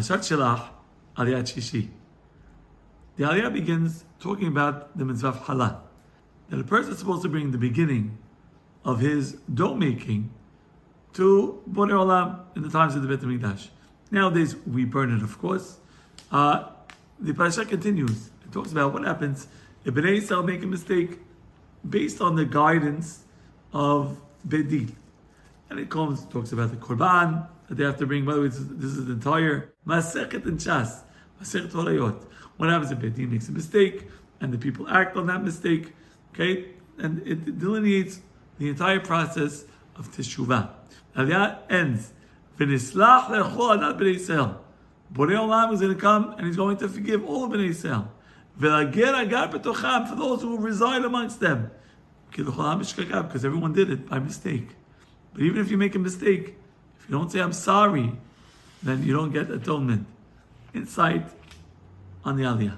Shelach, Aliyat Shishi. The Aliyah begins talking about the mitzvah of. That a person is supposed to bring the beginning of his dough making to Borei Olam in the times of the Beit HaMikdash. Nowadays, we burn it, of course. Uh, the parasha continues. It talks about what happens if Bnei Israel make a mistake based on the guidance of Beit Din. And it comes, talks about the Korban that they have to bring. By the way, this is, this is the entire Masechet and Shas, Masechet Horayot. What happens if Beit Din makes a mistake and the people act on that mistake? Okay, and it delineates the entire process of Teshuvah. That ends. V'nislach lechol adat b'nei Yisrael. Borei Olam is going to come and he's going to forgive all of b'nei Yisrael. V'lager agar b'tocham for those who reside amongst them. Because everyone did it by mistake. But even if you make a mistake, if you don't say I'm sorry, then you don't get atonement. Insight on the Aliyah.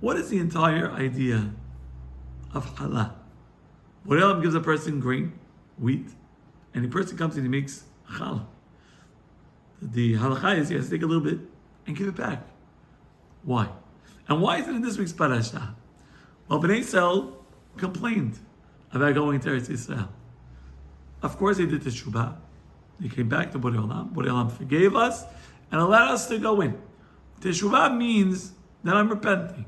What is the entire idea of challah? Borei Olam gives a person grain, wheat, and the person comes and he makes challah. The halacha is he has to take a little bit and give it back. Why? And why is it in this week's parasha? Well, Bnei Israel complained about going to Eretz Yisrael. Of course, they did teshuvah. They came back to Borei Olam. Borei Olam forgave us and allowed us to go in. Teshuvah means that I'm repenting,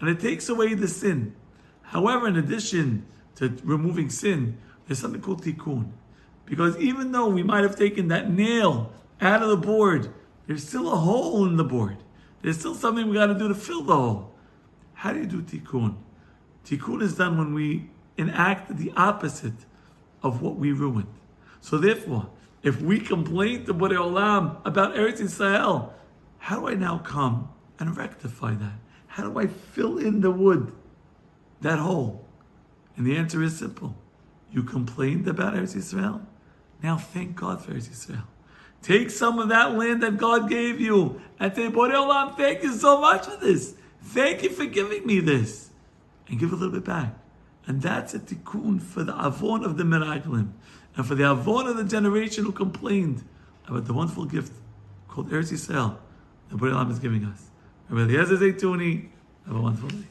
and it takes away the sin. However, in addition to removing sin, there's something called tikkun. Because even though we might have taken that nail out of the board, there's still a hole in the board. There's still something we got to do to fill the hole. How do you do tikkun? Tikkun is done when we enact the opposite of what we ruined. So therefore, if we complain to Borei Olam about Eretz Yisrael, how do I now come and rectify that? How do I fill in the wood, that hole? And the answer is simple. You complained about Eretz Yisrael. Now thank God for Eretz Yisrael. Take some of that land that God gave you and say, Borei Olam, thank you so much for this. Thank you for giving me this. And give a little bit back. And that's a tikkun for the avon of the Meraglim. And for the avon of the generation who complained about the wonderful gift called Eretz Yisrael that Olam is giving us. Rabbi Eliezer Zeytouneh, have a wonderful day.